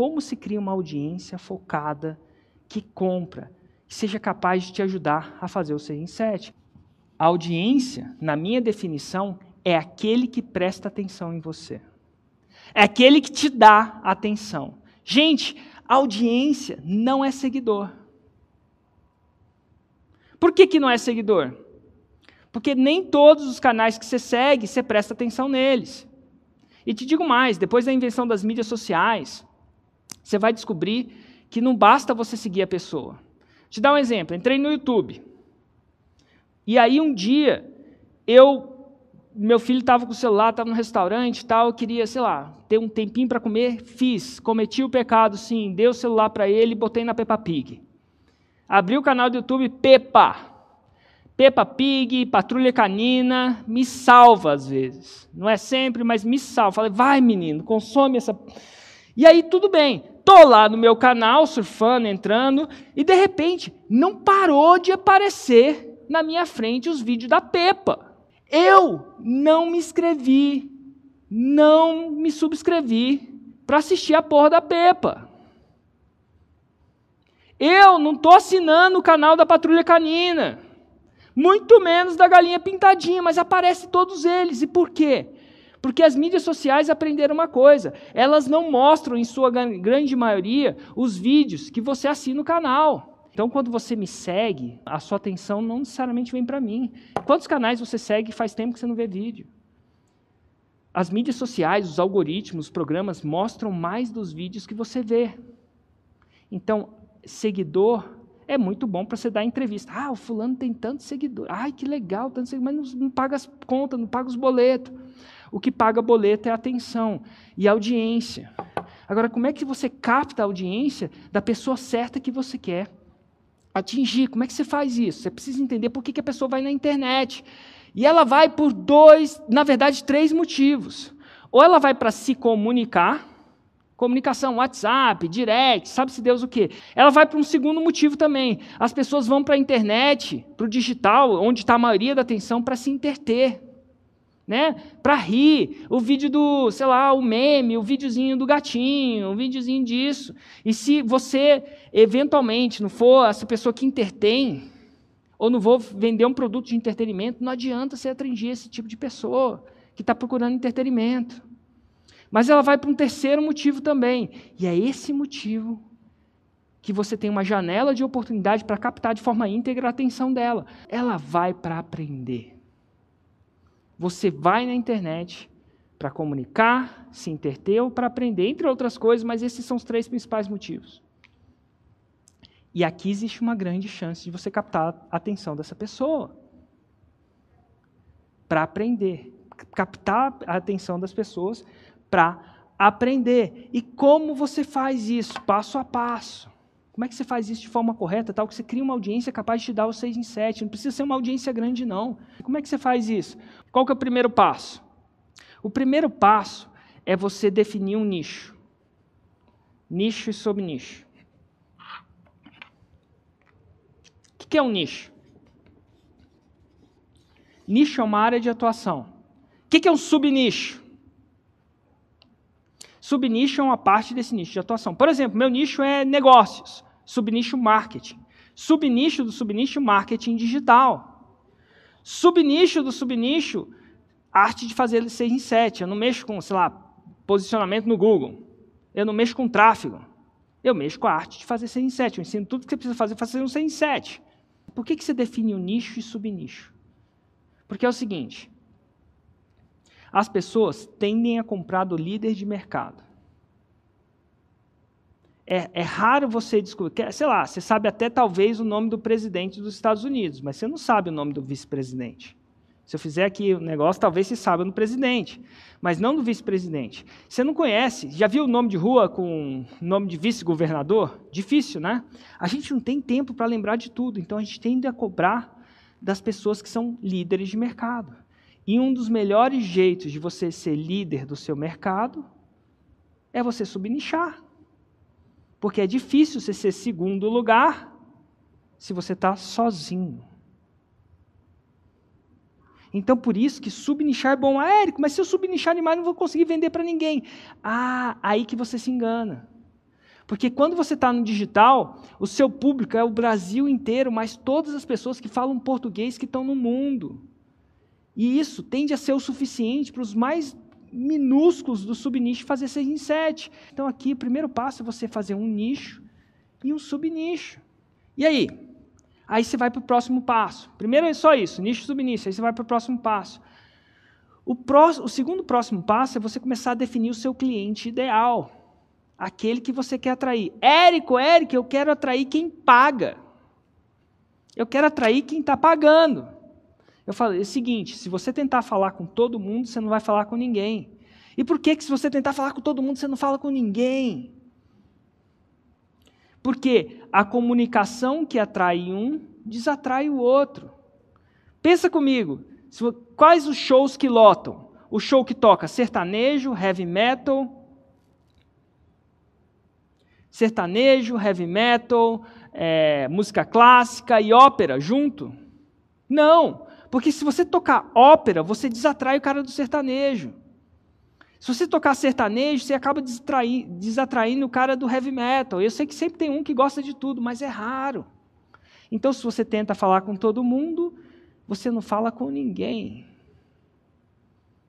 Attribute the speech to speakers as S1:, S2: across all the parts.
S1: como se cria uma audiência focada, que compra, que seja capaz de te ajudar a fazer o 6 em 7. A audiência, na minha definição, é aquele que presta atenção em você. É aquele que te dá atenção. Gente, audiência não é seguidor. Por que, que não é seguidor? Porque nem todos os canais que você segue, você presta atenção neles. E te digo mais: depois da invenção das mídias sociais, você vai descobrir que não basta você seguir a pessoa. Te dar um exemplo: entrei no YouTube. E aí um dia, eu. Meu filho estava com o celular, estava no restaurante tal, eu queria, sei lá, ter um tempinho para comer, fiz, cometi o pecado, sim, dei o celular para ele botei na Peppa Pig. Abri o canal do YouTube Peppa. Peppa Pig, Patrulha Canina, me salva às vezes. Não é sempre, mas me salva. Falei, vai menino, consome essa. E aí tudo bem. Tô lá no meu canal, surfando, entrando, e de repente não parou de aparecer na minha frente os vídeos da Peppa. Eu não me inscrevi, não me subscrevi para assistir a porra da Peppa. Eu não estou assinando o canal da Patrulha Canina. Muito menos da galinha pintadinha, mas aparece todos eles. E por quê? Porque as mídias sociais aprenderam uma coisa: elas não mostram, em sua grande maioria, os vídeos que você assina o canal. Então, quando você me segue, a sua atenção não necessariamente vem para mim. Quantos canais você segue faz tempo que você não vê vídeo? As mídias sociais, os algoritmos, os programas mostram mais dos vídeos que você vê. Então, seguidor é muito bom para você dar entrevista. Ah, o fulano tem tantos seguidores. Ai, que legal, tantos seguidores, mas não, não paga as contas, não paga os boletos. O que paga boleto é atenção e audiência. Agora, como é que você capta a audiência da pessoa certa que você quer atingir? Como é que você faz isso? Você precisa entender por que, que a pessoa vai na internet. E ela vai por dois, na verdade, três motivos. Ou ela vai para se comunicar, Comunicação, WhatsApp, direct, sabe-se Deus o quê. Ela vai para um segundo motivo também. As pessoas vão para a internet, para o digital, onde está a maioria da atenção, para se interter. Né? Para rir. O vídeo do, sei lá, o meme, o videozinho do gatinho, o videozinho disso. E se você, eventualmente, não for essa pessoa que intertém, ou não vou vender um produto de entretenimento, não adianta você atingir esse tipo de pessoa que está procurando entretenimento. Mas ela vai para um terceiro motivo também. E é esse motivo que você tem uma janela de oportunidade para captar de forma íntegra a atenção dela. Ela vai para aprender. Você vai na internet para comunicar, se interter ou para aprender, entre outras coisas, mas esses são os três principais motivos. E aqui existe uma grande chance de você captar a atenção dessa pessoa para aprender, captar a atenção das pessoas para aprender. E como você faz isso? Passo a passo. Como é que você faz isso de forma correta, tal que você cria uma audiência capaz de te dar os seis em sete? Não precisa ser uma audiência grande, não. Como é que você faz isso? Qual que é o primeiro passo? O primeiro passo é você definir um nicho. Nicho e subnicho. O que é um nicho? Nicho é uma área de atuação. O que é um subnicho? Subnicho é uma parte desse nicho de atuação. Por exemplo, meu nicho é negócios, subnicho marketing. Subnicho do subnicho marketing digital. Subnicho do subnicho arte de fazer 6 em 7. Eu não mexo com, sei lá, posicionamento no Google. Eu não mexo com tráfego. Eu mexo com a arte de fazer 6 em 7. Eu ensino tudo que você precisa fazer fazer um 6 em 7. Por que, que você define o nicho e subnicho? Porque é o seguinte: as pessoas tendem a comprar do líder de mercado. É, é, raro você descobrir, sei lá, você sabe até talvez o nome do presidente dos Estados Unidos, mas você não sabe o nome do vice-presidente. Se eu fizer aqui o negócio, talvez você saiba do presidente, mas não do vice-presidente. Você não conhece, já viu o nome de rua com nome de vice-governador? Difícil, né? A gente não tem tempo para lembrar de tudo, então a gente tende a cobrar das pessoas que são líderes de mercado. E um dos melhores jeitos de você ser líder do seu mercado é você subnichar. Porque é difícil você ser segundo lugar se você está sozinho. Então, por isso que subnichar é bom. Ah, Érico, mas se eu subnichar demais, não vou conseguir vender para ninguém. Ah, aí que você se engana. Porque quando você está no digital, o seu público é o Brasil inteiro, mas todas as pessoas que falam português que estão no mundo. E isso tende a ser o suficiente para os mais minúsculos do subnicho fazer 6 em 7. Então aqui, o primeiro passo é você fazer um nicho e um subnicho. E aí? Aí você vai para o próximo passo. Primeiro é só isso, nicho e subnicho. Aí você vai para o próximo passo. O, próximo, o segundo próximo passo é você começar a definir o seu cliente ideal aquele que você quer atrair. Érico, Érico, eu quero atrair quem paga. Eu quero atrair quem está pagando. Eu falei é o seguinte: se você tentar falar com todo mundo, você não vai falar com ninguém. E por que, que se você tentar falar com todo mundo, você não fala com ninguém? Porque a comunicação que atrai um desatrai o outro. Pensa comigo, quais os shows que lotam? O show que toca sertanejo, heavy metal, sertanejo, heavy metal, é, música clássica e ópera junto? Não, porque se você tocar ópera, você desatrai o cara do sertanejo. Se você tocar sertanejo, você acaba desatraindo o cara do heavy metal. Eu sei que sempre tem um que gosta de tudo, mas é raro. Então, se você tenta falar com todo mundo, você não fala com ninguém.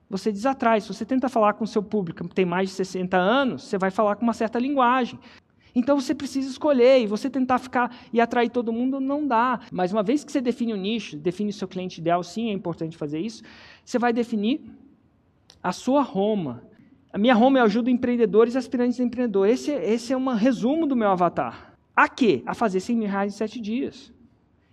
S1: Você desatrai. Se você tenta falar com o seu público que tem mais de 60 anos, você vai falar com uma certa linguagem. Então você precisa escolher e você tentar ficar e atrair todo mundo não dá. Mas uma vez que você define o nicho, define o seu cliente ideal, sim, é importante fazer isso, você vai definir a sua Roma. A minha Roma eu ajudo empreendedores e aspirantes a empreendedor. Esse, esse é um resumo do meu avatar. A quê? A fazer 100 mil reais em 7 dias.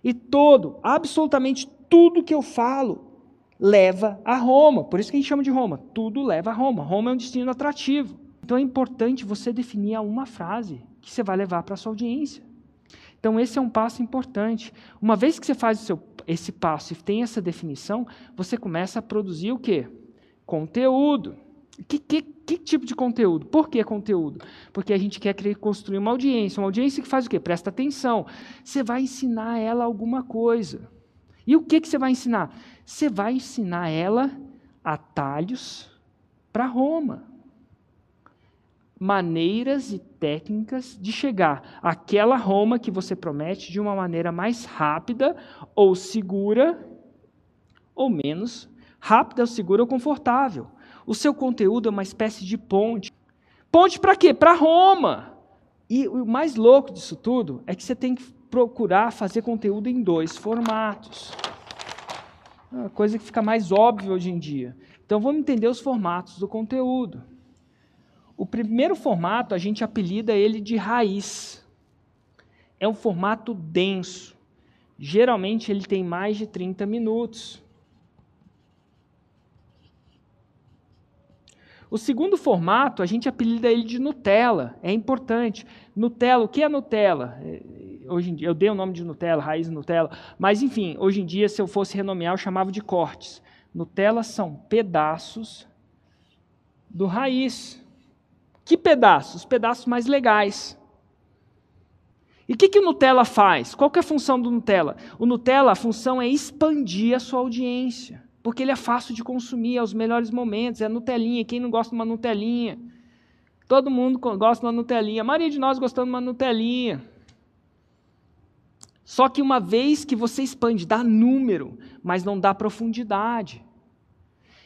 S1: E todo, absolutamente tudo que eu falo leva a Roma. Por isso que a gente chama de Roma. Tudo leva a Roma. Roma é um destino atrativo. Então é importante você definir uma frase que você vai levar para a sua audiência. Então, esse é um passo importante. Uma vez que você faz seu, esse passo e tem essa definição, você começa a produzir o quê? Conteúdo. Que, que, que tipo de conteúdo? Por que conteúdo? Porque a gente quer construir uma audiência. Uma audiência que faz o quê? Presta atenção. Você vai ensinar ela alguma coisa. E o que, que você vai ensinar? Você vai ensinar ela atalhos para Roma maneiras e técnicas de chegar àquela Roma que você promete de uma maneira mais rápida ou segura ou menos rápida, ou segura ou confortável. O seu conteúdo é uma espécie de ponte. Ponte para quê? Para Roma. E o mais louco disso tudo é que você tem que procurar fazer conteúdo em dois formatos. É uma coisa que fica mais óbvia hoje em dia. Então vamos entender os formatos do conteúdo. O primeiro formato a gente apelida ele de raiz. É um formato denso. Geralmente ele tem mais de 30 minutos. O segundo formato, a gente apelida ele de Nutella. É importante. Nutella, o que é Nutella? É, hoje em dia, eu dei o nome de Nutella, raiz Nutella, mas enfim, hoje em dia, se eu fosse renomear, eu chamava de cortes. Nutella são pedaços do raiz. Que pedaços? Os pedaços mais legais. E o que, que o Nutella faz? Qual é a função do Nutella? O Nutella, a função é expandir a sua audiência. Porque ele é fácil de consumir, é melhores momentos, é a Nutelinha. Quem não gosta de uma Nutelinha? Todo mundo gosta de uma Nutelinha. A maioria de nós gostamos de uma Nutelinha. Só que uma vez que você expande, dá número, mas não dá profundidade.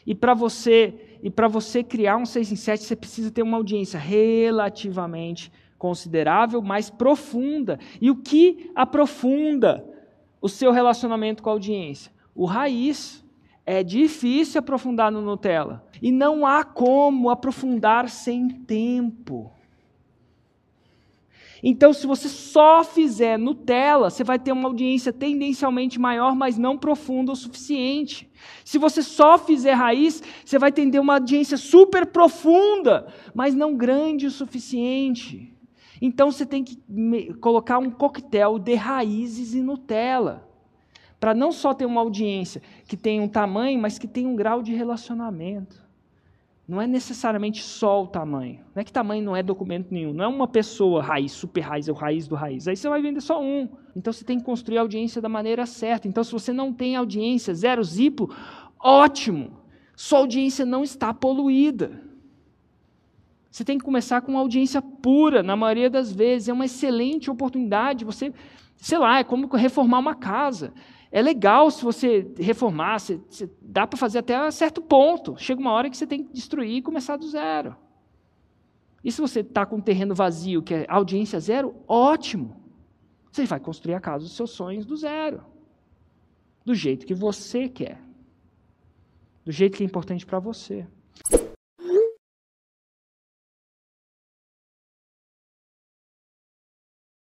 S1: E para você e para você criar um 6 em 7, você precisa ter uma audiência relativamente considerável, mais profunda. E o que aprofunda o seu relacionamento com a audiência? O raiz. É difícil aprofundar no Nutella. E não há como aprofundar sem tempo. Então, se você só fizer Nutella, você vai ter uma audiência tendencialmente maior, mas não profunda o suficiente. Se você só fizer raiz, você vai ter uma audiência super profunda, mas não grande o suficiente. Então, você tem que colocar um coquetel de raízes e Nutella. Para não só ter uma audiência que tem um tamanho, mas que tem um grau de relacionamento. Não é necessariamente só o tamanho. Não é que tamanho não é documento nenhum. Não é uma pessoa raiz, super raiz, é o raiz do raiz. Aí você vai vender só um. Então você tem que construir a audiência da maneira certa. Então, se você não tem audiência, zero zipo, ótimo. Sua audiência não está poluída. Você tem que começar com uma audiência pura, na maioria das vezes. É uma excelente oportunidade. Você, sei lá, é como reformar uma casa. É legal se você reformar, você, você, dá para fazer até certo ponto. Chega uma hora que você tem que destruir e começar do zero. E se você está com um terreno vazio, que é audiência zero, ótimo. Você vai construir a casa dos seus sonhos do zero. Do jeito que você quer. Do jeito que é importante para você.